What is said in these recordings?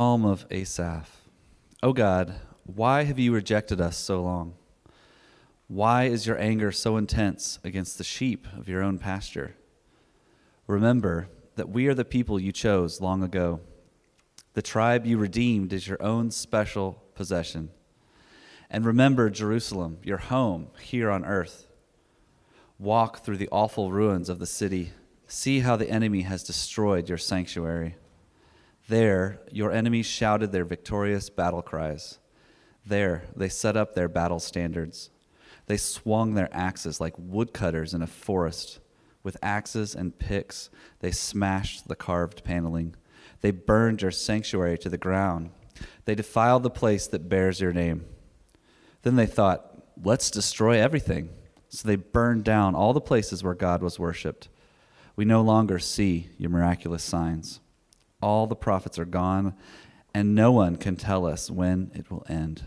Psalm of Asaph. O God, why have you rejected us so long? Why is your anger so intense against the sheep of your own pasture? Remember that we are the people you chose long ago. The tribe you redeemed is your own special possession. And remember Jerusalem, your home here on earth. Walk through the awful ruins of the city. See how the enemy has destroyed your sanctuary. There, your enemies shouted their victorious battle cries. There, they set up their battle standards. They swung their axes like woodcutters in a forest. With axes and picks, they smashed the carved paneling. They burned your sanctuary to the ground. They defiled the place that bears your name. Then they thought, let's destroy everything. So they burned down all the places where God was worshiped. We no longer see your miraculous signs. All the prophets are gone, and no one can tell us when it will end.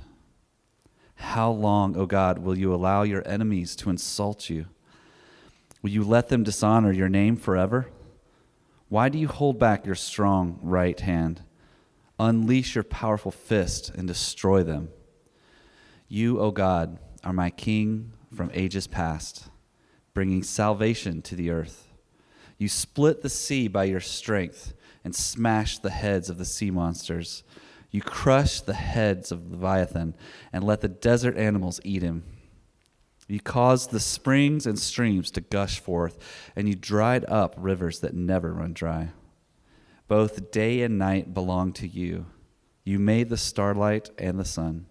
How long, O God, will you allow your enemies to insult you? Will you let them dishonor your name forever? Why do you hold back your strong right hand? Unleash your powerful fist and destroy them. You, O God, are my king from ages past, bringing salvation to the earth. You split the sea by your strength and smash the heads of the sea monsters. You crush the heads of Leviathan and let the desert animals eat him. You caused the springs and streams to gush forth, and you dried up rivers that never run dry. Both day and night belong to you. You made the starlight and the sun.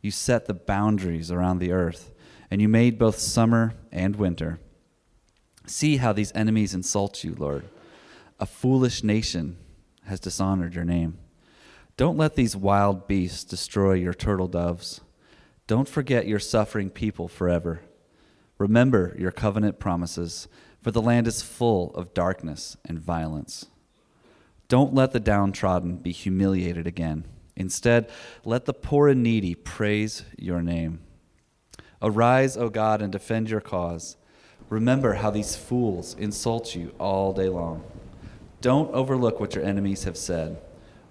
You set the boundaries around the earth, and you made both summer and winter. See how these enemies insult you, Lord. A foolish nation has dishonored your name. Don't let these wild beasts destroy your turtle doves. Don't forget your suffering people forever. Remember your covenant promises, for the land is full of darkness and violence. Don't let the downtrodden be humiliated again. Instead, let the poor and needy praise your name. Arise, O God, and defend your cause. Remember how these fools insult you all day long. Don't overlook what your enemies have said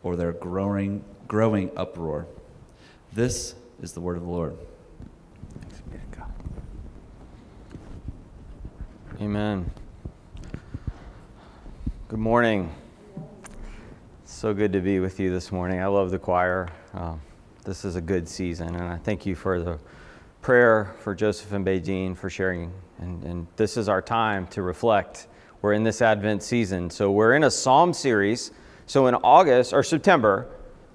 or their growing, growing uproar. This is the word of the Lord. Amen. Good morning. So good to be with you this morning. I love the choir. Um, this is a good season, and I thank you for the prayer for Joseph and Beijing for sharing. And, and this is our time to reflect we're in this Advent season. So we're in a Psalm series. So in August or September,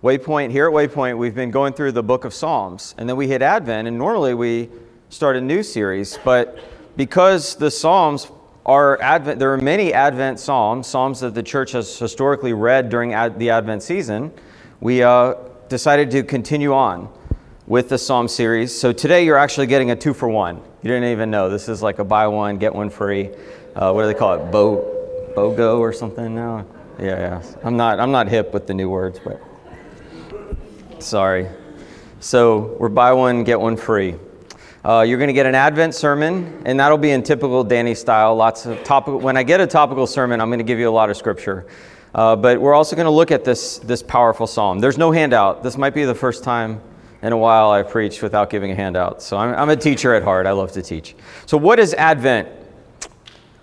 Waypoint, here at Waypoint, we've been going through the book of Psalms. And then we hit Advent, and normally we start a new series. But because the Psalms are Advent, there are many Advent Psalms, Psalms that the church has historically read during the Advent season, we uh, decided to continue on with the Psalm series. So today you're actually getting a two for one. You didn't even know. This is like a buy one, get one free uh, what do they call it? Bo, BOGO or something now? Yeah, yeah. I'm not, I'm not hip with the new words, but sorry. So we're buy one, get one free. Uh, you're going to get an Advent sermon, and that'll be in typical Danny style. Lots of topical. When I get a topical sermon, I'm going to give you a lot of scripture. Uh, but we're also going to look at this this powerful psalm. There's no handout. This might be the first time in a while I've preached without giving a handout. So I'm, I'm a teacher at heart. I love to teach. So what is Advent?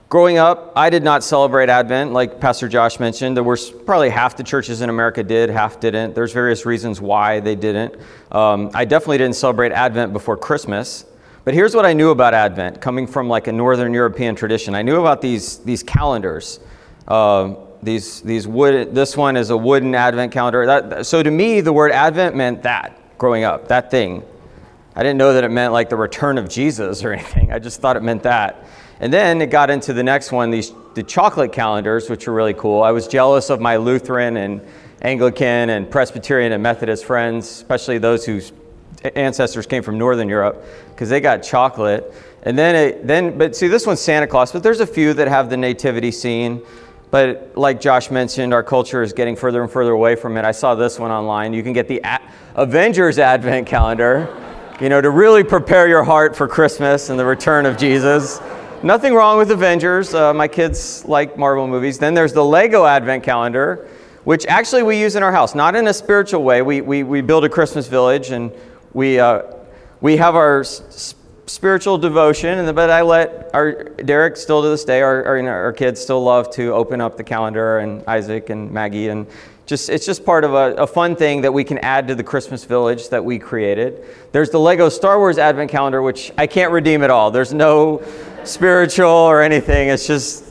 Growing up, I did not celebrate Advent, like Pastor Josh mentioned. There were probably half the churches in America did, half didn't. There's various reasons why they didn't. Um, I definitely didn't celebrate Advent before Christmas. But here's what I knew about Advent, coming from like a Northern European tradition. I knew about these these calendars. Uh, these these wood. This one is a wooden Advent calendar. That, so to me, the word Advent meant that. Growing up, that thing. I didn't know that it meant like the return of Jesus or anything. I just thought it meant that. And then it got into the next one, these the chocolate calendars, which are really cool. I was jealous of my Lutheran and Anglican and Presbyterian and Methodist friends, especially those whose ancestors came from Northern Europe, because they got chocolate. And then, it, then, but see, this one's Santa Claus, but there's a few that have the nativity scene. But like Josh mentioned, our culture is getting further and further away from it. I saw this one online. You can get the A- Avengers Advent calendar, you know, to really prepare your heart for Christmas and the return of Jesus. Nothing wrong with Avengers. Uh, my kids like Marvel movies. Then there's the Lego Advent Calendar, which actually we use in our house, not in a spiritual way. We, we, we build a Christmas village and we, uh, we have our s- spiritual devotion, and but I let our Derek still to this day, our, our, our kids still love to open up the calendar, and Isaac and Maggie, and just it's just part of a, a fun thing that we can add to the Christmas village that we created. There's the Lego Star Wars Advent calendar, which I can't redeem at all. There's no spiritual or anything. It's just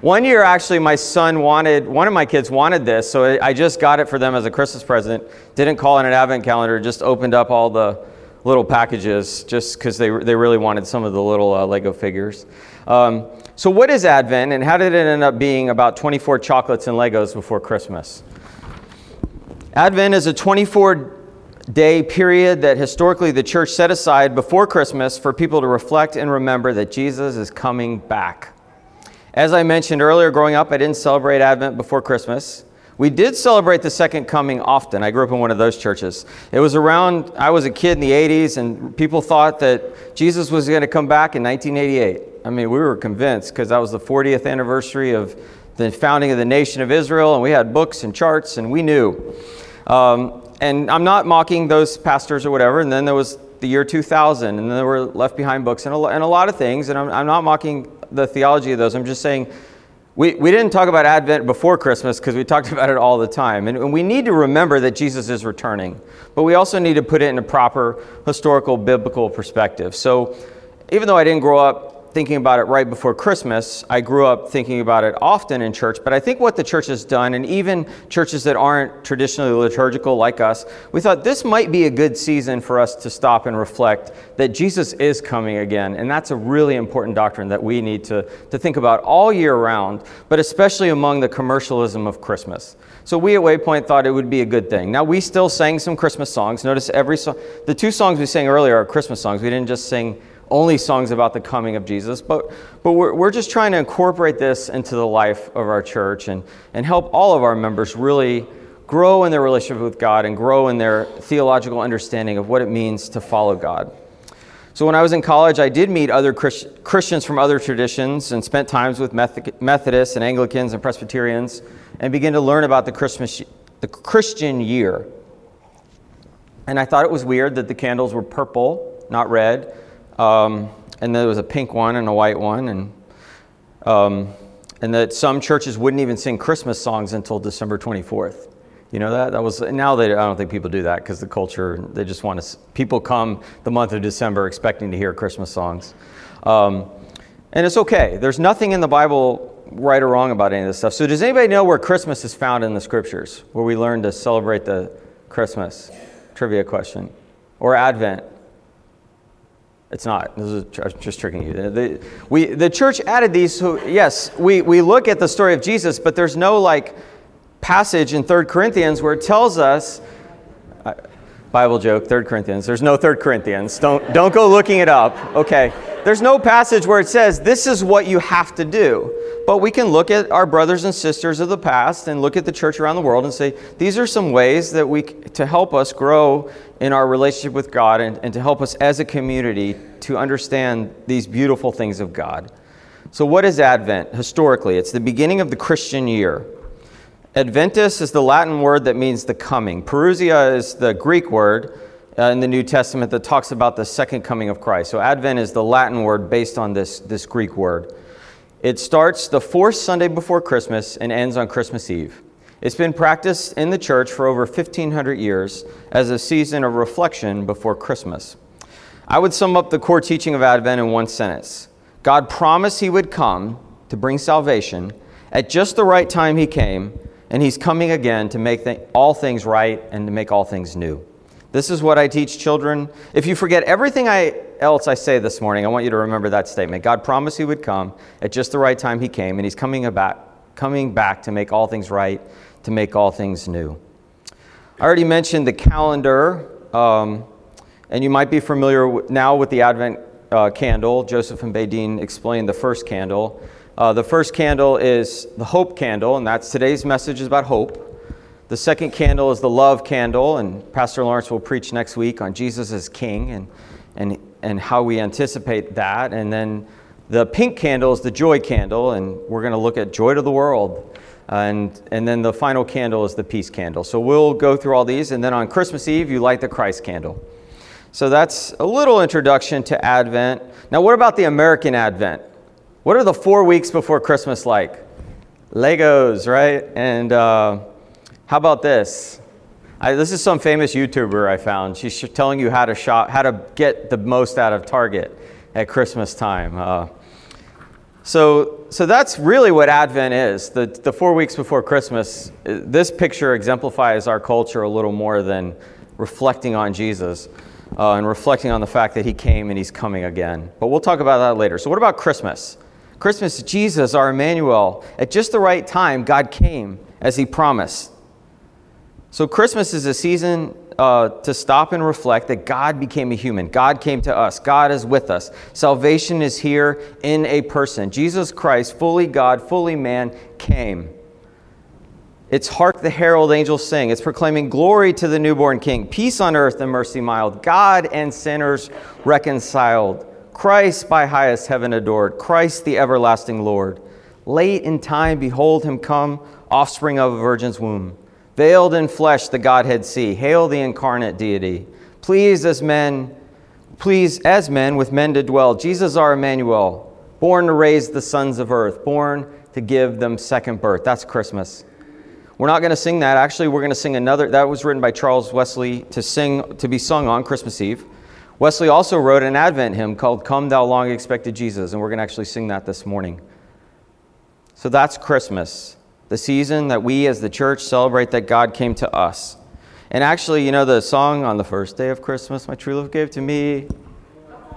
one year, actually, my son wanted, one of my kids wanted this, so I just got it for them as a Christmas present. Didn't call it an advent calendar, just opened up all the little packages just because they, they really wanted some of the little uh, Lego figures. Um, so, what is Advent, and how did it end up being about 24 chocolates and Legos before Christmas? Advent is a 24 day period that historically the church set aside before Christmas for people to reflect and remember that Jesus is coming back. As I mentioned earlier, growing up, I didn't celebrate Advent before Christmas. We did celebrate the second coming often. I grew up in one of those churches. It was around, I was a kid in the 80s, and people thought that Jesus was going to come back in 1988. I mean, we were convinced because that was the 40th anniversary of the founding of the nation of Israel, and we had books and charts, and we knew. Um, and I'm not mocking those pastors or whatever. And then there was the year 2000, and then there were left behind books and a, and a lot of things. And I'm, I'm not mocking the theology of those. I'm just saying we, we didn't talk about Advent before Christmas because we talked about it all the time. And, and, we need to remember that Jesus is returning. But we also need to put it in a proper historical, biblical perspective. So even though I didn't grow up thinking about it right before Christmas. I grew up thinking about it often in church, but I think what the church has done, and even churches that aren't traditionally liturgical like us, we thought this might be a good season for us to stop and reflect that Jesus is coming again. And that's a really important doctrine that we need to, to think about all year round, but especially among the commercialism of Christmas. So we at Waypoint thought it would be a good thing. Now we still sang some Christmas songs. Notice every song, the two songs we sang earlier are Christmas songs. We didn't just sing only songs about the coming of Jesus, but, but we're, we're just trying to incorporate this into the life of our church and, and help all of our members really grow in their relationship with God and grow in their theological understanding of what it means to follow God. So, when I was in college, I did meet other Christ- Christians from other traditions and spent times with Methodists and Anglicans and Presbyterians and began to learn about the, Christmas, the Christian year. And I thought it was weird that the candles were purple, not red um, and there was a pink one and a white one, and um, and that some churches wouldn't even sing Christmas songs until December 24th. You know that that was now they I don't think people do that because the culture they just want to people come the month of December expecting to hear Christmas songs, um, and it's okay. There's nothing in the Bible right or wrong about any of this stuff. So does anybody know where Christmas is found in the scriptures, where we learn to celebrate the Christmas? Trivia question, or Advent? It's not. This is just tricking you. The, we, the church added these. So yes, we, we look at the story of Jesus, but there's no like passage in Third Corinthians where it tells us. Uh, Bible joke, Third Corinthians. There's no Third Corinthians. Don't don't go looking it up. Okay. There's no passage where it says this is what you have to do. But we can look at our brothers and sisters of the past and look at the church around the world and say these are some ways that we to help us grow in our relationship with God and, and to help us as a community to understand these beautiful things of God. So, what is Advent historically? It's the beginning of the Christian year. Adventus is the Latin word that means the coming. Parousia is the Greek word uh, in the New Testament that talks about the second coming of Christ. So, Advent is the Latin word based on this, this Greek word. It starts the fourth Sunday before Christmas and ends on Christmas Eve. It's been practiced in the church for over 1,500 years as a season of reflection before Christmas. I would sum up the core teaching of Advent in one sentence God promised He would come to bring salvation. At just the right time, He came, and He's coming again to make th- all things right and to make all things new. This is what I teach children. If you forget everything I, else I say this morning, I want you to remember that statement. God promised He would come. At just the right time, He came, and He's coming back, coming back to make all things right to make all things new. I already mentioned the calendar, um, and you might be familiar now with the Advent uh, candle. Joseph and Badine explained the first candle. Uh, the first candle is the hope candle, and that's today's message is about hope. The second candle is the love candle, and Pastor Lawrence will preach next week on Jesus as King and, and, and how we anticipate that. And then the pink candle is the joy candle, and we're going to look at joy to the world And, and then the final candle is the peace candle. So we'll go through all these. And then on Christmas Eve, you light the Christ candle. So that's a little introduction to Advent. Now, what about the American Advent? What are the four weeks before Christmas like? Legos, right? And uh, how about this? I, this is some famous YouTuber I found. She's telling you how to shop, how to get the most out of Target at Christmas time. Uh, so, so that's really what Advent is. The, the four weeks before Christmas, uh, this picture exemplifies our culture a little more than reflecting on Jesus uh, and reflecting on the fact that he came and he's coming again. But we'll talk about that later. So, what about Christmas? Christmas, Jesus, our Emmanuel, at just the right time, God came as he promised. So, Christmas is a season uh, to stop and reflect that God became a human. God came to us. God is with us. Salvation is here in a person. Jesus Christ, fully God, fully man, came. It's hark the herald angels sing. It's proclaiming glory to the newborn king, peace on earth and mercy mild, God and sinners reconciled, Christ by highest heaven adored, Christ the everlasting Lord. Late in time, behold him come, offspring of a virgin's womb. Veiled in flesh, the Godhead see. Hail the incarnate deity. Please as men, please as men with men to dwell. Jesus our Emmanuel, born to raise the sons of earth, born to give them second birth. That's Christmas. We're not going to sing that. Actually, we're going to sing another. That was written by Charles Wesley to sing to be sung on Christmas Eve. Wesley also wrote an Advent hymn called "Come Thou Long Expected Jesus," and we're going to actually sing that this morning. So that's Christmas the season that we as the church celebrate that God came to us. And actually, you know, the song on the first day of Christmas, my true love gave to me,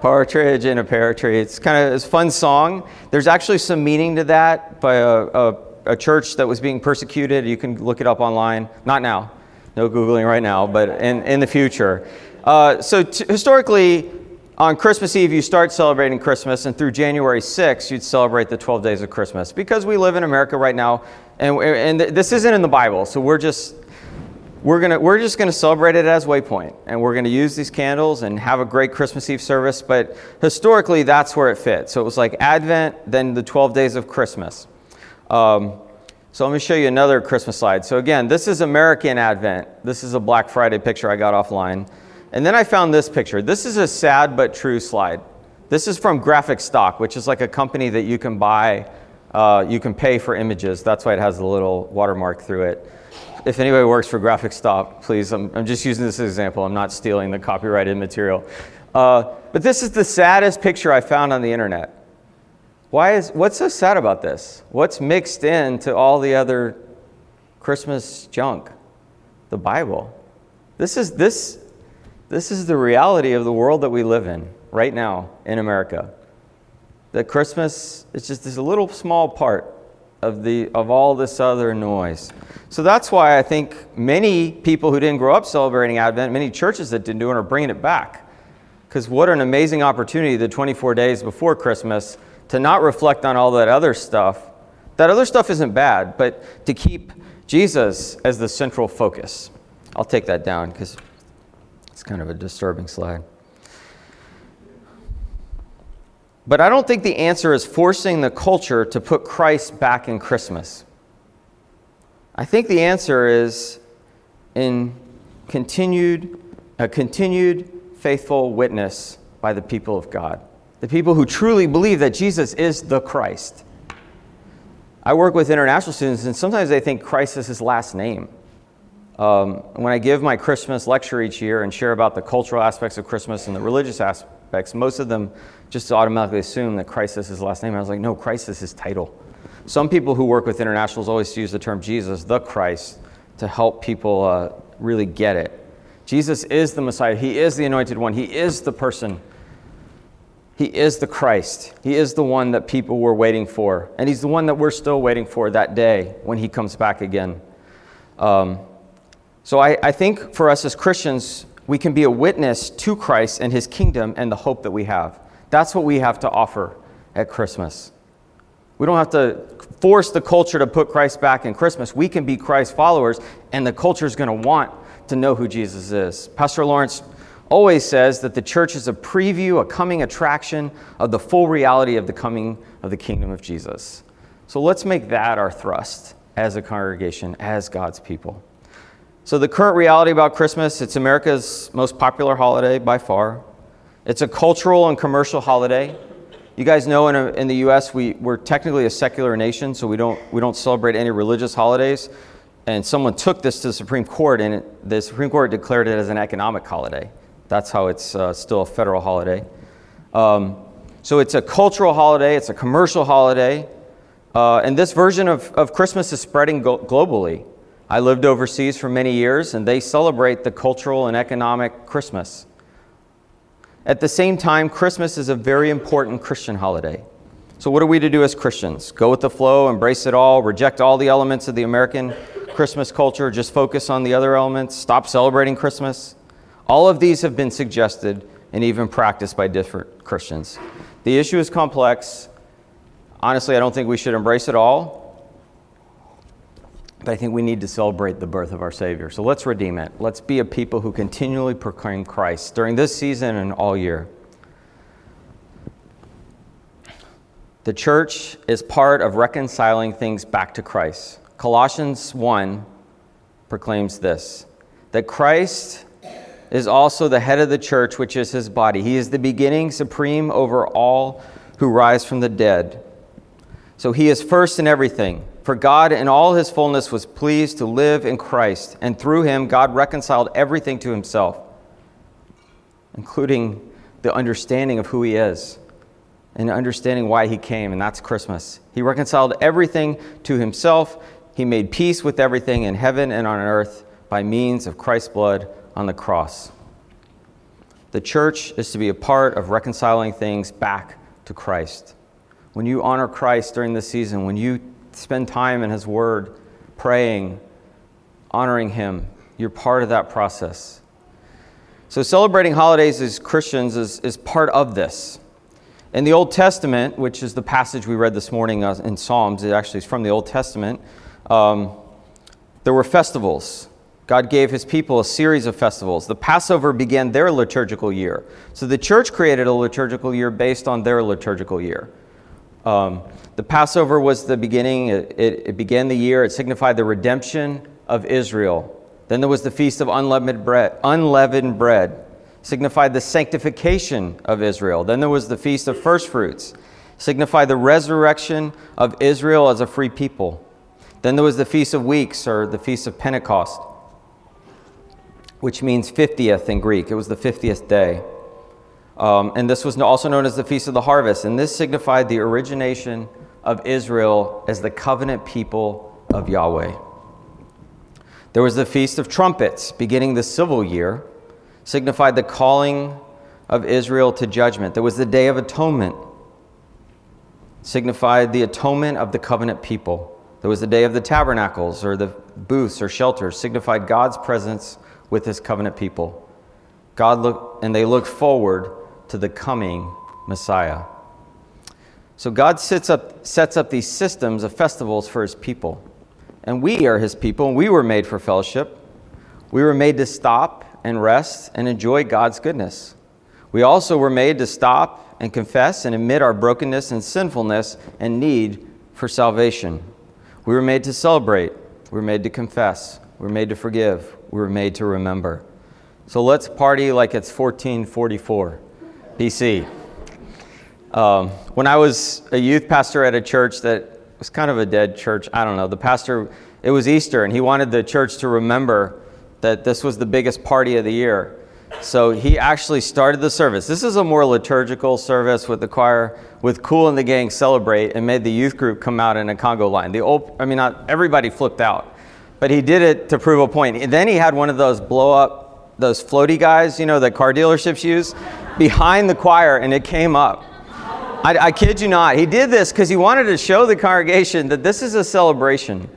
partridge in a pear tree. It's kind of it's a fun song. There's actually some meaning to that by a, a, a church that was being persecuted. You can look it up online. Not now, no Googling right now, but in, in the future. Uh, so t- historically, on Christmas Eve, you start celebrating Christmas, and through January 6th, you'd celebrate the 12 days of Christmas. Because we live in America right now, and, and this isn't in the Bible, so we're just we're gonna we're just gonna celebrate it as Waypoint, and we're gonna use these candles and have a great Christmas Eve service. But historically, that's where it fits. So it was like Advent, then the 12 days of Christmas. Um, so let me show you another Christmas slide. So again, this is American Advent. This is a Black Friday picture I got offline. And then I found this picture. This is a sad but true slide. This is from Graphic Stock, which is like a company that you can buy, uh, you can pay for images. That's why it has a little watermark through it. If anybody works for Graphic Stock, please, I'm, I'm just using this as an example. I'm not stealing the copyrighted material. Uh, but this is the saddest picture I found on the internet. Why is, what's so sad about this? What's mixed into all the other Christmas junk? The Bible. This is, this this is the reality of the world that we live in right now in America. That Christmas is just this little small part of, the, of all this other noise. So that's why I think many people who didn't grow up celebrating Advent, many churches that didn't do it, are bringing it back. Because what an amazing opportunity the 24 days before Christmas to not reflect on all that other stuff. That other stuff isn't bad, but to keep Jesus as the central focus. I'll take that down because it's kind of a disturbing slide. But I don't think the answer is forcing the culture to put Christ back in Christmas. I think the answer is in continued, a continued faithful witness by the people of God, the people who truly believe that Jesus is the Christ. I work with international students, and sometimes they think Christ is his last name. Um, when I give my Christmas lecture each year and share about the cultural aspects of Christmas and the religious aspects, most of them just automatically assume that Christ is his last name. I was like, no, Christ is his title. Some people who work with internationals always use the term Jesus, the Christ, to help people uh, really get it. Jesus is the Messiah. He is the anointed one. He is the person. He is the Christ. He is the one that people were waiting for. And He's the one that we're still waiting for that day when He comes back again. Um, so I, I think for us as Christians, we can be a witness to Christ and his kingdom and the hope that we have. That's what we have to offer at Christmas. We don't have to force the culture to put Christ back in Christmas. We can be Christ followers, and the culture is going to want to know who Jesus is. Pastor Lawrence always says that the church is a preview, a coming attraction of the full reality of the coming of the kingdom of Jesus. So let's make that our thrust as a congregation, as God's people. So, the current reality about Christmas, it's America's most popular holiday by far. It's a cultural and commercial holiday. You guys know in, a, in the U.S., we, we're technically a secular nation, so we don't, we don't celebrate any religious holidays. And someone took this to the Supreme Court, and it, the Supreme Court declared it as an economic holiday. That's how it's uh, still a federal holiday. Um, so it's a cultural holiday, it's a commercial holiday. Uh, and this version of, of Christmas is spreading go- globally. I lived overseas for many years, and they celebrate the cultural and economic Christmas. At the same time, Christmas is a very important Christian holiday. So, what are we to do as Christians? Go with the flow, embrace it all, reject all the elements of the American Christmas culture, just focus on the other elements, stop celebrating Christmas? All of these have been suggested and even practiced by different Christians. The issue is complex. Honestly, I don't think we should embrace it all. But I think we need to celebrate the birth of our Savior. So let's redeem it. Let's be a people who continually proclaim Christ during this season and all year. The church is part of reconciling things back to Christ. Colossians 1 proclaims this that Christ is also the head of the church, which is his body. He is the beginning, supreme over all who rise from the dead. So he is first in everything. For God in all his fullness was pleased to live in Christ, and through him God reconciled everything to himself, including the understanding of who he is and understanding why he came, and that's Christmas. He reconciled everything to himself. He made peace with everything in heaven and on earth by means of Christ's blood on the cross. The church is to be a part of reconciling things back to Christ. When you honor Christ during this season, when you spend time in His Word, praying, honoring Him, you're part of that process. So, celebrating holidays as Christians is, is part of this. In the Old Testament, which is the passage we read this morning uh, in Psalms, it actually is from the Old Testament, um, there were festivals. God gave his people a series of festivals. The Passover began their liturgical year. So the church created a liturgical year based on their liturgical year. Um, the Passover was the beginning, it, it, it began the year, it signified the redemption of Israel. Then there was the Feast of Unleavened Bread, unleavened bread signified the sanctification of Israel. Then there was the Feast of First Fruits, signified the resurrection of Israel as a free people. Then there was the Feast of Weeks, or the Feast of Pentecost which means 50th in Greek. It was the 50th day. Um, and this was also known as the Feast of the Harvest. And this signified the origination of Israel as the covenant people of Yahweh. There was the Feast of Trumpets, beginning the civil year, signified the calling of Israel to judgment. There was the Day of Atonement, signified the atonement of the covenant people. There was the Day of the Tabernacles, or the booths or shelters, signified God's presence with his covenant people. God look, and they look forward to the coming Messiah. So God up, sets up these systems of festivals for his people. And we are his people, and we were made for fellowship. We were made to stop and rest and enjoy God's goodness. We also were made to stop and confess and admit our brokenness and sinfulness and need for salvation. We were made to celebrate. We were made to confess. We were made to forgive we were made to remember. So let's party like it's 1444 BC. Um, when I was a youth pastor at a church that was kind of a dead church, I don't know, the pastor, it was Easter, and he wanted the church to remember that this was the biggest party of the year. So he actually started the service. This is a more liturgical service with the choir, with Kool and the Gang celebrate, and made the youth group come out in a Congo line. The old, I mean, not everybody flipped out but he did it to prove a point. And then he had one of those blow up, those floaty guys, you know, that car dealerships use, behind the choir, and it came up. I, I kid you not. He did this because he wanted to show the congregation that this is a celebration,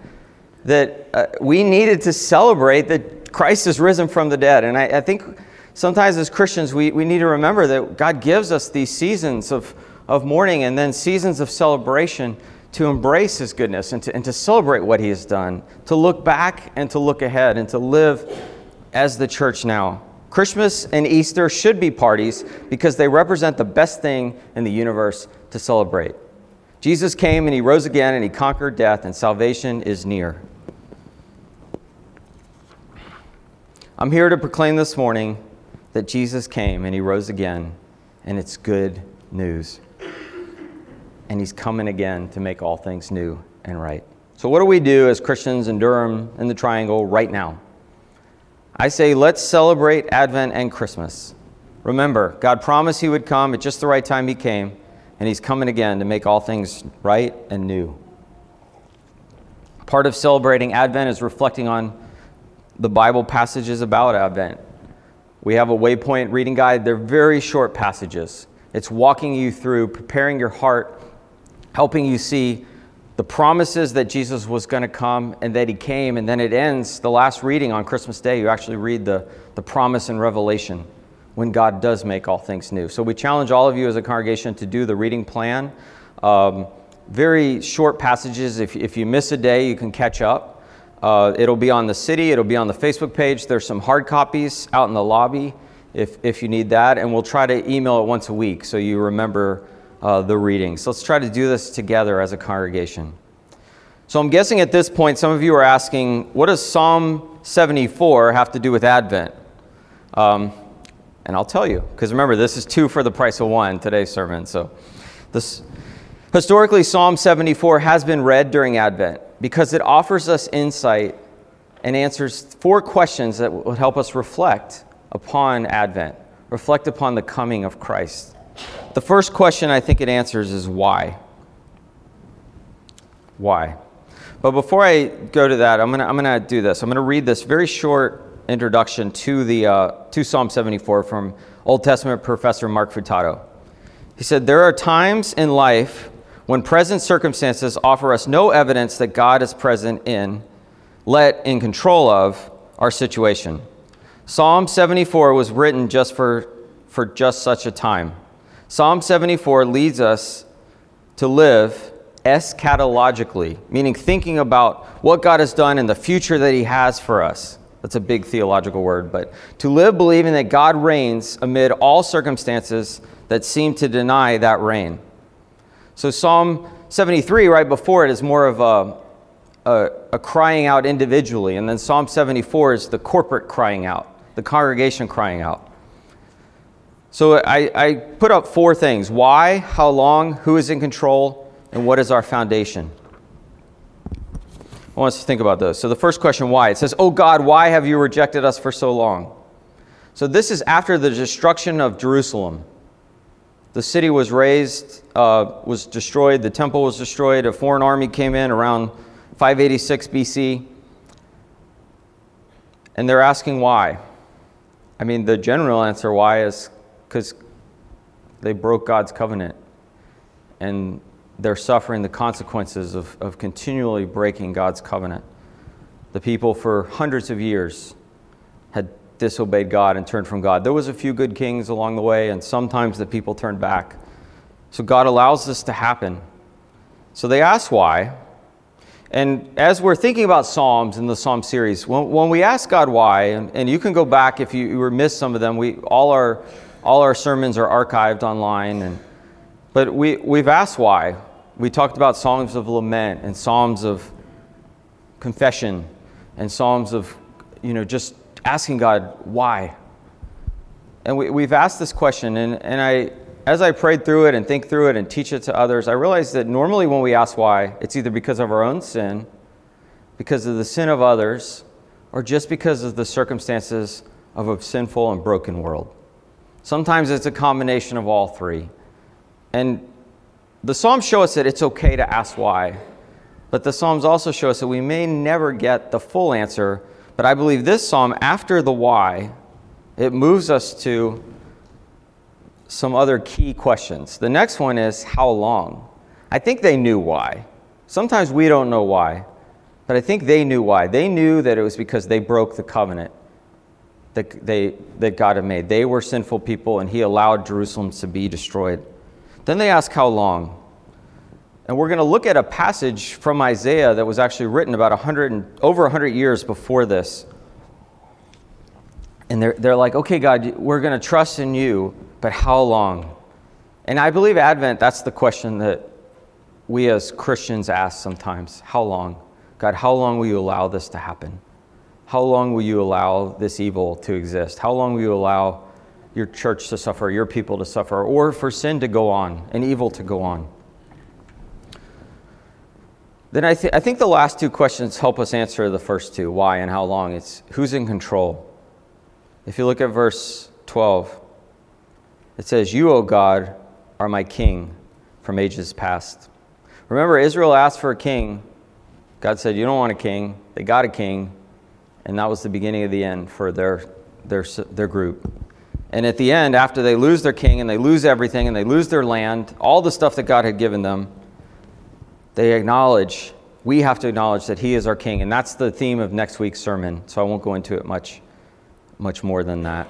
that uh, we needed to celebrate that Christ is risen from the dead. And I, I think sometimes as Christians, we, we need to remember that God gives us these seasons of, of mourning and then seasons of celebration to embrace his goodness and to, and to celebrate what he has done, to look back and to look ahead and to live as the church now. Christmas and Easter should be parties because they represent the best thing in the universe to celebrate. Jesus came and he rose again and he conquered death, and salvation is near. I'm here to proclaim this morning that Jesus came and he rose again, and it's good news. And he's coming again to make all things new and right. So, what do we do as Christians in Durham in the Triangle right now? I say, let's celebrate Advent and Christmas. Remember, God promised He would come at just the right time He came, and He's coming again to make all things right and new. Part of celebrating Advent is reflecting on the Bible passages about Advent. We have a waypoint reading guide. They're very short passages. It's walking you through, preparing your heart, helping you see the promises that Jesus was going to come and that he came. And then it ends, the last reading on Christmas Day, you actually read the, the promise in Revelation when God does make all things new. So we challenge all of you as a congregation to do the reading plan. Um, very short passages. If, if you miss a day, you can catch up. Uh, it'll be on the city, it'll be on the Facebook page. There's some hard copies out in the lobby if, if you need that. And we'll try to email it once a week so you remember uh, the readings. So let's try to do this together as a congregation. So I'm guessing at this point, some of you are asking, what does Psalm 74 have to do with Advent? Um, and I'll tell you, because remember, this is two for the price of one, today's sermon. So this, historically, Psalm 74 has been read during Advent because it offers us insight and answers four questions that will help us reflect upon Advent, reflect upon the coming of Christ. The first question I think it answers is why? Why? But before I go to that, I'm going to I'm gonna do this. I'm going to read this very short introduction to, the, uh, to Psalm 74 from Old Testament professor Mark Futato. He said, There are times in life when present circumstances offer us no evidence that God is present in, let in control of, our situation. Psalm 74 was written just for, for just such a time. Psalm 74 leads us to live eschatologically, meaning thinking about what God has done and the future that He has for us. That's a big theological word, but to live believing that God reigns amid all circumstances that seem to deny that reign. So, Psalm 73, right before it, is more of a, a, a crying out individually, and then Psalm 74 is the corporate crying out, the congregation crying out. So I, I, put up four things why, how long, who is in control, and what is our foundation. I want us to think about those. So the first question, why? It says, Oh God, why have you rejected us for so long? So this is after the destruction of Jerusalem. The city was razed, uh, was destroyed, the temple was destroyed, a foreign army came in around 586 BC. And they're asking why. I mean, the general answer why is because they broke God's covenant and they're suffering the consequences of, of continually breaking God's covenant. The people, for hundreds of years, had disobeyed God and turned from God. There was a few good kings along the way, and sometimes the people turned back. So God allows this to happen. So they ask why. And as we're thinking about Psalms in the Psalm series, when, when we ask God why, and, and you can go back if you, you missed some of them, we, all our all our sermons are archived online. And, but we, we've asked why. We talked about Psalms of lament and Psalms of confession and Psalms of, you know, just asking God why. And we, we've asked this question, and, and I, as I prayed through it and think through it and teach it to others, I realized that normally when we ask why, it's either because of our own sin, because of the sin of others, or just because of the circumstances of a sinful and broken world. Sometimes it's a combination of all three. And the Psalms show us that it's okay to ask why, but the Psalms also show us that we may never get the full answer. But I believe this Psalm, after the why, it moves us to some other key questions. The next one is how long? I think they knew why. Sometimes we don't know why, but I think they knew why. They knew that it was because they broke the covenant that, they, that God had made. They were sinful people, and He allowed Jerusalem to be destroyed. Then they ask how long. And we're going to look at a passage from Isaiah that was actually written about 100 and, over 100 years before this. And they're, they're like, okay, God, we're going to trust in you, but how long? And I believe Advent, that's the question that we as Christians ask sometimes, How long? God, how long will you allow this to happen? How long will you allow this evil to exist? How long will you allow your church to suffer, your people to suffer, or for sin to go on and evil to go on? Then I, th- I think the last two questions help us answer the first two why and how long. It's who's in control. If you look at verse 12, it says, You, O God, are my king from ages past. Remember, Israel asked for a king. God said, You don't want a king. They got a king. And that was the beginning of the end for their, their, their group. And at the end, after they lose their king and they lose everything and they lose their land, all the stuff that God had given them, they acknowledge, we have to acknowledge that He is our king. And that's the theme of next week's sermon. So I won't go into it much, much more than that.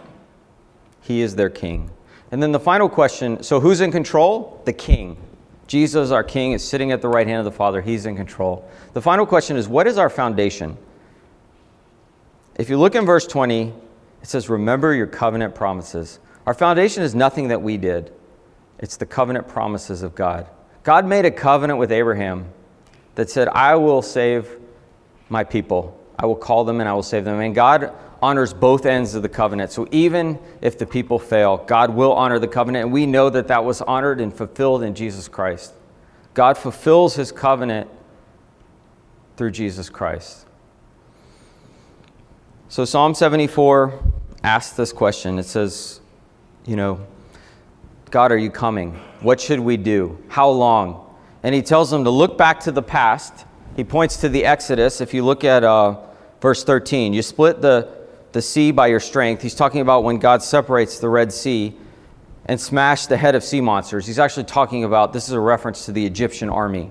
He is their king. And then the final question so who's in control? The king. Jesus, our king, is sitting at the right hand of the Father. He's in control. The final question is what is our foundation? If you look in verse 20, it says, Remember your covenant promises. Our foundation is nothing that we did, it's the covenant promises of God. God made a covenant with Abraham that said, I will save my people. I will call them and I will save them. And God honors both ends of the covenant. So even if the people fail, God will honor the covenant. And we know that that was honored and fulfilled in Jesus Christ. God fulfills his covenant through Jesus Christ. So Psalm 74 asks this question. It says, you know, God, are you coming? What should we do? How long? And he tells them to look back to the past. He points to the Exodus. If you look at uh, verse 13, you split the, the sea by your strength. He's talking about when God separates the Red Sea and smashed the head of sea monsters. He's actually talking about this is a reference to the Egyptian army.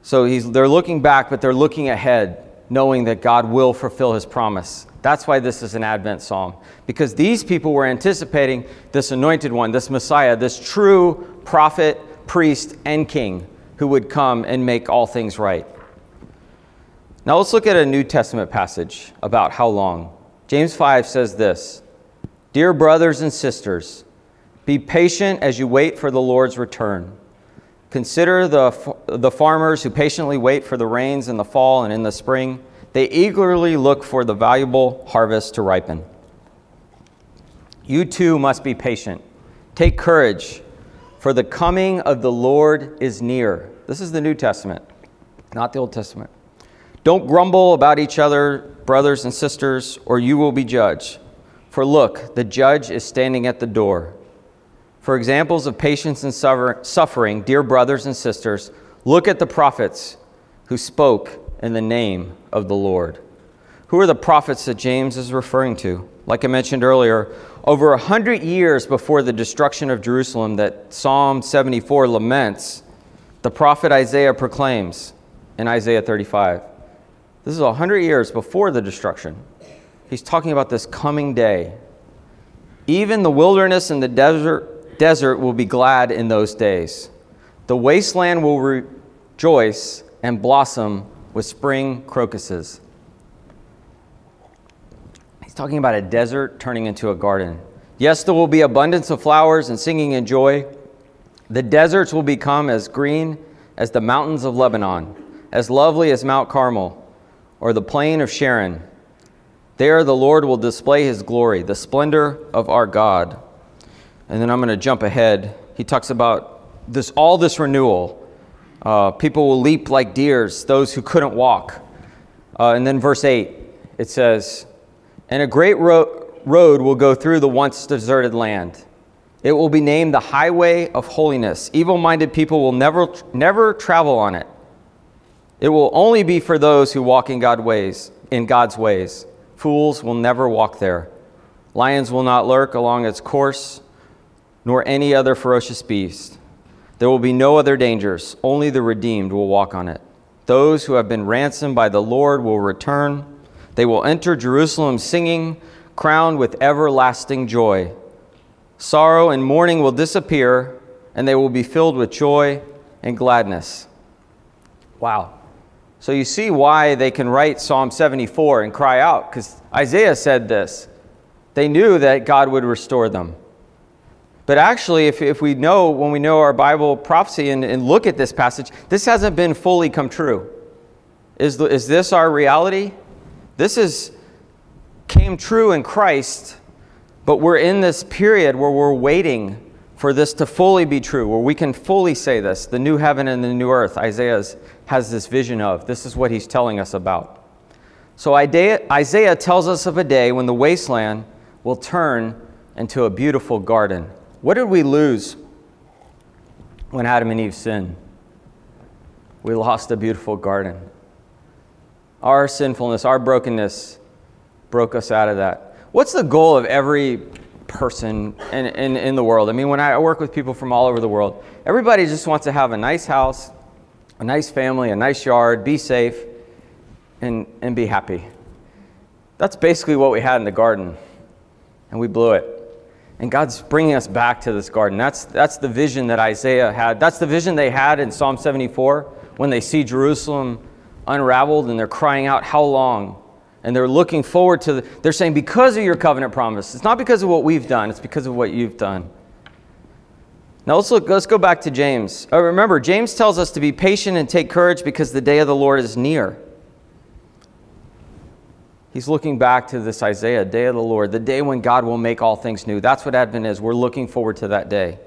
So he's, they're looking back, but they're looking ahead knowing that God will fulfill his promise. That's why this is an Advent psalm, because these people were anticipating this anointed one, this Messiah, this true prophet, priest, and king who would come and make all things right. Now let's look at a New Testament passage about how long. James 5 says this Dear brothers and sisters, be patient as you wait for the Lord's return. Consider the, the farmers who patiently wait for the rains in the fall and in the spring. They eagerly look for the valuable harvest to ripen. You too must be patient. Take courage, for the coming of the Lord is near. This is the New Testament, not the Old Testament. Don't grumble about each other, brothers and sisters, or you will be judged. For look, the judge is standing at the door. For examples of patience and suffering, dear brothers and sisters, look at the prophets who spoke in the name of the Lord. Who are the prophets that James is referring to? Like I mentioned earlier, over a hundred years before the destruction of Jerusalem that Psalm 74 laments, the prophet Isaiah proclaims in Isaiah 35. This is a hundred years before the destruction. He's talking about this coming day. Even the wilderness and the desert desert will be glad in those days. The wasteland will rejoice and blossom with spring crocuses. He's talking about a desert turning into a garden. Yes, there will be abundance of flowers and singing and joy. The deserts will become as green as the mountains of Lebanon, as lovely as Mount Carmel or the plain of Sharon. There the Lord will display his glory, the splendor of our God. And then I'm going to jump ahead. He talks about this, all this renewal. Uh, people will leap like deers, those who couldn't walk. Uh, and then verse 8, it says, And a great ro- road will go through the once deserted land. It will be named the highway of holiness. Evil minded people will never, never travel on it. It will only be for those who walk in, God ways, in God's ways. Fools will never walk there. Lions will not lurk along its course nor any other ferocious beast. There will be no other dangers, only the redeemed will walk on it. Those who have been ransomed by the Lord will return. They will enter Jerusalem singing, crowned with everlasting joy. Sorrow and mourning will disappear, and they will be filled with joy and gladness. Wow. So you see why they can write Psalm 74 and cry out, because Isaiah said this. They knew that God would restore them. But actually, if, if we know, when we know our Bible prophecy and, and look at this passage, this hasn't been fully come true. Is, the, is this our reality? This is came true in Christ, but we're in this period where we're waiting for this to fully be true, where we can fully say this the new heaven and the new earth, Isaiah has this vision of. This is what he's telling us about. So Isaiah tells us of a day when the wasteland will turn into a beautiful garden. What did we lose when Adam and Eve sinned? We lost a beautiful garden. Our sinfulness, our brokenness broke us out of that. What's the goal of every person in, in, in the world? I mean, when I work with people from all over the world, everybody just wants to have a nice house, a nice family, a nice yard, be safe, and, and be happy. That's basically what we had in the garden, and we blew it. And God's bringing us back to this garden. That's, that's the vision that Isaiah had. That's the vision they had in Psalm 74 when they see Jerusalem unraveled and they're crying out, How long? And they're looking forward to, the, they're saying, Because of your covenant promise. It's not because of what we've done, it's because of what you've done. Now let's look, let's go back to James. Oh, remember, James tells us to be patient and take courage because the day of the Lord is near. He's looking back to this Isaiah, day of the Lord, the day when God will make all things new. That's what Advent is. We're looking forward to that day.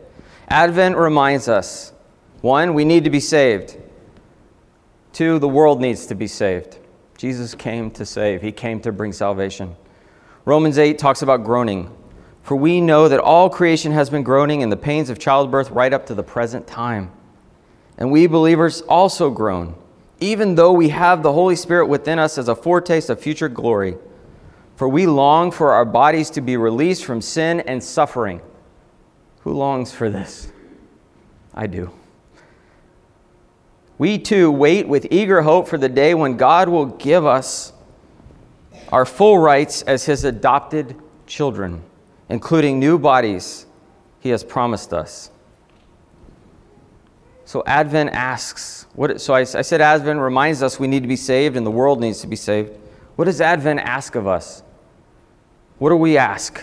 Advent reminds us one, we need to be saved. Two, the world needs to be saved. Jesus came to save, He came to bring salvation. Romans 8 talks about groaning. For we know that all creation has been groaning in the pains of childbirth right up to the present time. And we believers also groan even though we have the Holy Spirit within us as a foretaste of future glory. For we long for our bodies to be released from sin and suffering. Who longs for this? I do. We too wait with eager hope for the day when God will give us our full rights as His adopted children, including new bodies He has promised us. So Advent asks, what, so I, I, said Advent reminds us we need to be saved and the world needs to be saved. What does Advent ask of us? What do we ask?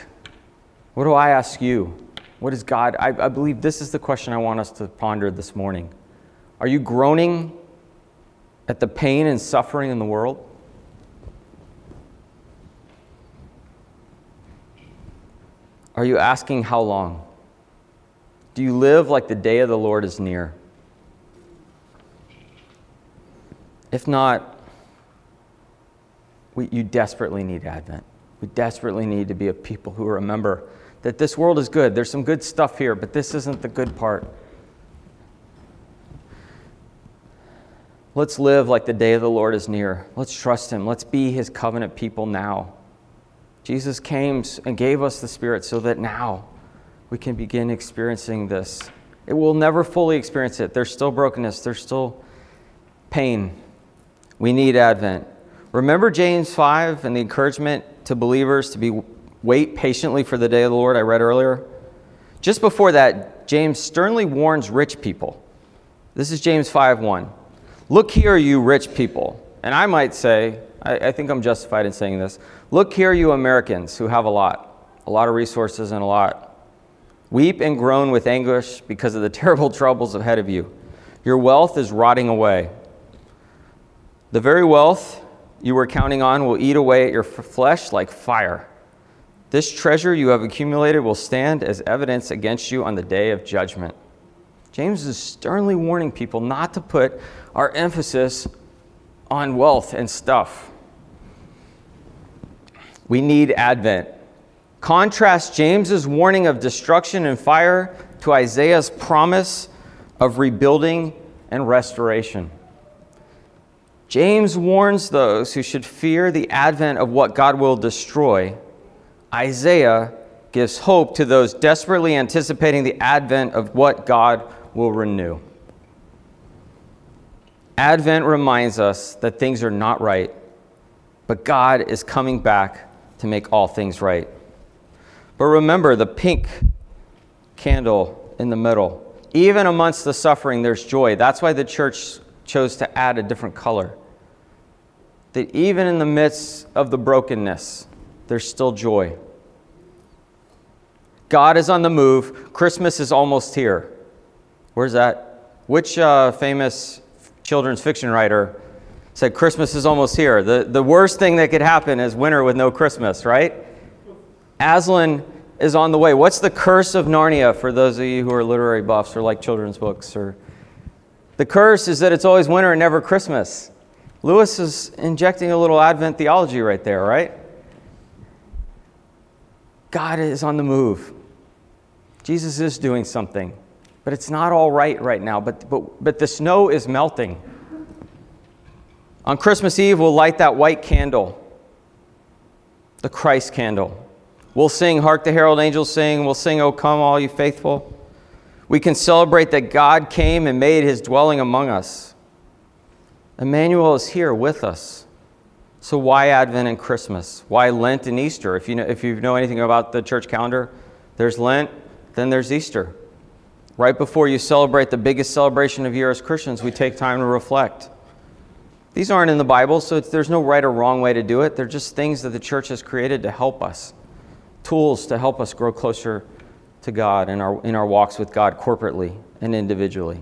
What do I ask you? What is God? I, I believe this is the question I want us to ponder this morning. Are you groaning at the pain and suffering in the world? Are you asking how long? Do you live like the day of the Lord is near? If not, we, you desperately need Advent. We desperately need to be a people who remember that this world is good. There's some good stuff here, but this isn't the good part. Let's live like the day of the Lord is near. Let's trust Him. Let's be His covenant people now. Jesus came and gave us the Spirit so that now we can begin experiencing this. It will never fully experience it. There's still brokenness, there's still pain, we need Advent. Remember James 5 and the encouragement to believers to be wait patiently for the day of the Lord I read earlier? Just before that, James sternly warns rich people. This is James 5 1. Look here, you rich people. And I might say, I, I think I'm justified in saying this. Look here, you Americans who have a lot, a lot of resources and a lot. Weep and groan with anguish because of the terrible troubles ahead of you. Your wealth is rotting away. The very wealth you were counting on will eat away at your flesh like fire. This treasure you have accumulated will stand as evidence against you on the day of judgment. James is sternly warning people not to put our emphasis on wealth and stuff. We need Advent. Contrast James's warning of destruction and fire to Isaiah's promise of rebuilding and restoration. James warns those who should fear the advent of what God will destroy. Isaiah gives hope to those desperately anticipating the advent of what God will renew. Advent reminds us that things are not right, but God is coming back to make all things right. But remember the pink candle in the middle. Even amongst the suffering, there's joy. That's why the church chose to add a different color. That even in the midst of the brokenness, there's still joy. God is on the move. Christmas is almost here. Where's that? Which uh, famous children's fiction writer said Christmas is almost here? The, the worst thing that could happen is winter with no Christmas, right? Aslan is on the way. What's the curse of Narnia for those of you who are literary buffs or like children's books? Or the curse is that it's always winter and never Christmas. Lewis is injecting a little Advent theology right there, right? God is on the move. Jesus is doing something, but it's not all right right now. But, but, but the snow is melting. On Christmas Eve, we'll light that white candle, the Christ candle. We'll sing, Hark the Herald Angels Sing. We'll sing, O come, all you faithful. We can celebrate that God came and made his dwelling among us. Emmanuel is here with us. So, why Advent and Christmas? Why Lent and Easter? If you know, if you know anything about the church calendar, there's Lent, then there's Easter. Right before you celebrate the biggest celebration of year as Christians, we take time to reflect. These aren't in the Bible, so there's no right or wrong way to do it. They're just things that the church has created to help us tools to help us grow closer to God in our, in our walks with God corporately and individually.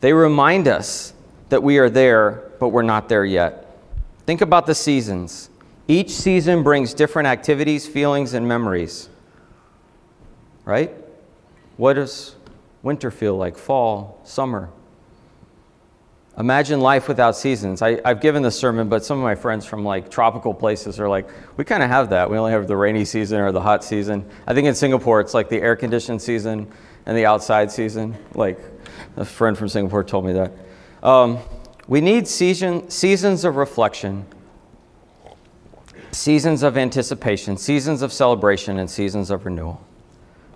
They remind us that we are there, but we're not there yet. Think about the seasons. Each season brings different activities, feelings, and memories. Right? What does winter feel like? Fall, summer? Imagine life without seasons. I, have given this sermon, but some of my friends from like tropical places are like, we kind of have that. We only have the rainy season or the hot season. I think in Singapore, it's like the air conditioned season and the outside season. Like a friend from Singapore told me that. Um, we need season, seasons of reflection, seasons of anticipation, seasons of celebration, and seasons of renewal.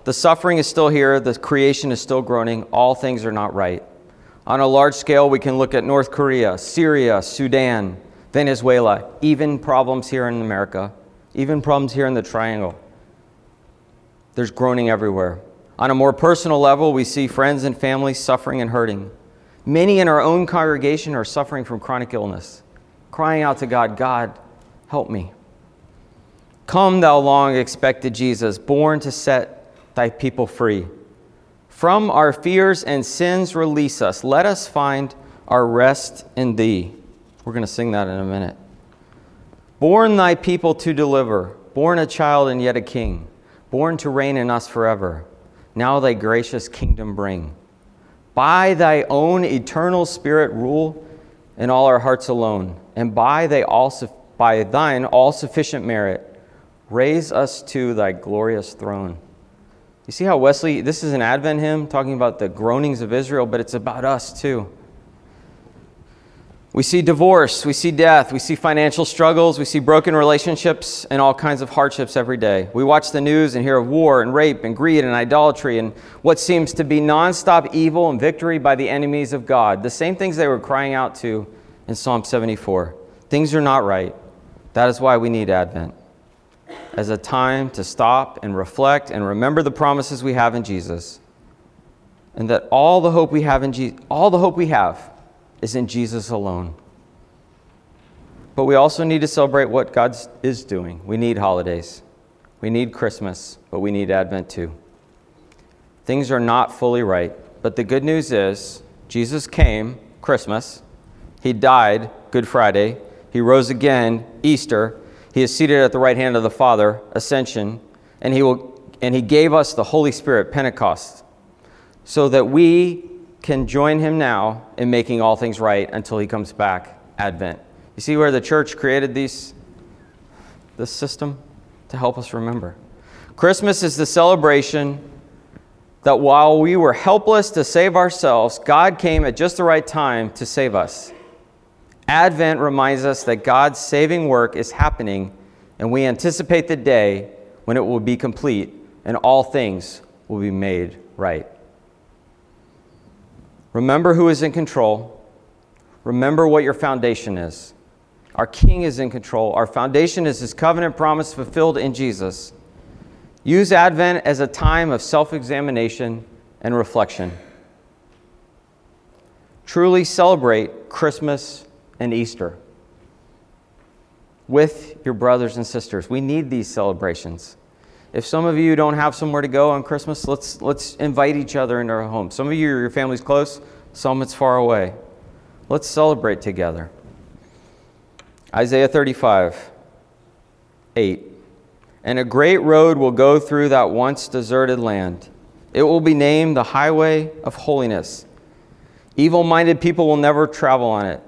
The suffering is still here, the creation is still groaning, all things are not right. On a large scale, we can look at North Korea, Syria, Sudan, Venezuela, even problems here in America, even problems here in the Triangle. There's groaning everywhere. On a more personal level, we see friends and families suffering and hurting. Many in our own congregation are suffering from chronic illness, crying out to God, God, help me. Come, thou long expected Jesus, born to set thy people free. From our fears and sins, release us. Let us find our rest in thee. We're going to sing that in a minute. Born thy people to deliver, born a child and yet a king, born to reign in us forever. Now thy gracious kingdom bring. By thy own eternal spirit rule in all our hearts alone, and by, thy all, by thine all sufficient merit, raise us to thy glorious throne. You see how Wesley, this is an Advent hymn talking about the groanings of Israel, but it's about us too. We see divorce, we see death, we see financial struggles, we see broken relationships and all kinds of hardships every day. We watch the news and hear of war and rape and greed and idolatry and what seems to be nonstop evil and victory by the enemies of God. The same things they were crying out to in Psalm 74. Things are not right. That is why we need Advent as a time to stop and reflect and remember the promises we have in Jesus. And that all the hope we have in Je- all the hope we have is in Jesus alone. But we also need to celebrate what God is doing. We need holidays. We need Christmas, but we need Advent too. Things are not fully right, but the good news is Jesus came Christmas. He died Good Friday. He rose again Easter he is seated at the right hand of the Father, ascension, and he, will, and he gave us the Holy Spirit, Pentecost, so that we can join him now in making all things right until he comes back, Advent. You see where the church created these, this system? To help us remember. Christmas is the celebration that while we were helpless to save ourselves, God came at just the right time to save us. Advent reminds us that God's saving work is happening, and we anticipate the day when it will be complete and all things will be made right. Remember who is in control. Remember what your foundation is. Our King is in control. Our foundation is His covenant promise fulfilled in Jesus. Use Advent as a time of self examination and reflection. Truly celebrate Christmas and Easter with your brothers and sisters. We need these celebrations. If some of you don't have somewhere to go on Christmas, let's, let's invite each other into our home. Some of you, your family's close, some it's far away. Let's celebrate together. Isaiah 35, 8. And a great road will go through that once deserted land. It will be named the highway of holiness. Evil minded people will never travel on it.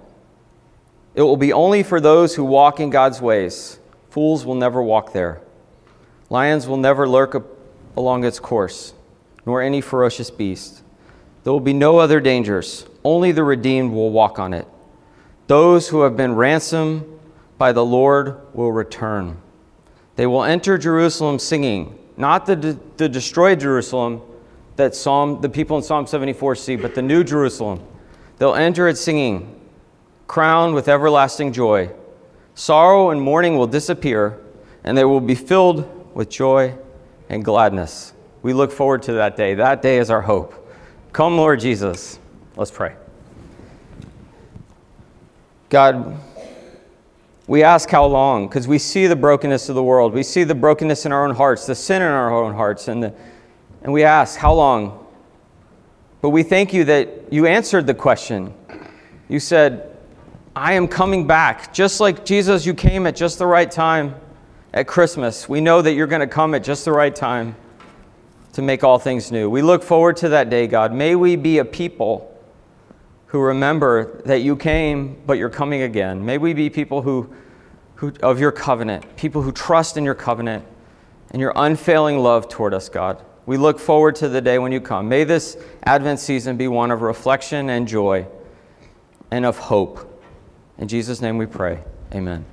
It will be only for those who walk in God's ways. Fools will never walk there. Lions will never lurk along its course, nor any ferocious beast. There will be no other dangers. Only the redeemed will walk on it. Those who have been ransomed by the Lord will return. They will enter Jerusalem singing, not the, the destroyed Jerusalem that Psalm, the people in Psalm 74 see, but the new Jerusalem. They'll enter it singing, crowned with everlasting joy. Sorrow and mourning will disappear, and they will be filled with joy and gladness. We look forward to that day. That day is our hope. Come, Lord Jesus. Let's pray. God, we ask how long, because we see the brokenness of the world. We see the brokenness in our own hearts, the sin in our own hearts, and, the, and we ask, how long? But we thank you that you answered the question. You said, I am coming back. Just like Jesus, you came at just the right time at Christmas. We know that you're going to come at just the right time to make all things new. We look forward to that day, God. May we be a people who remember that you came, but you're coming again. May we be people who, who of your covenant, people who trust in your covenant and your unfailing love toward us, God. We look forward to the day when you come. May this Advent season be one of reflection and joy and of hope. In Jesus' name we pray. Amen.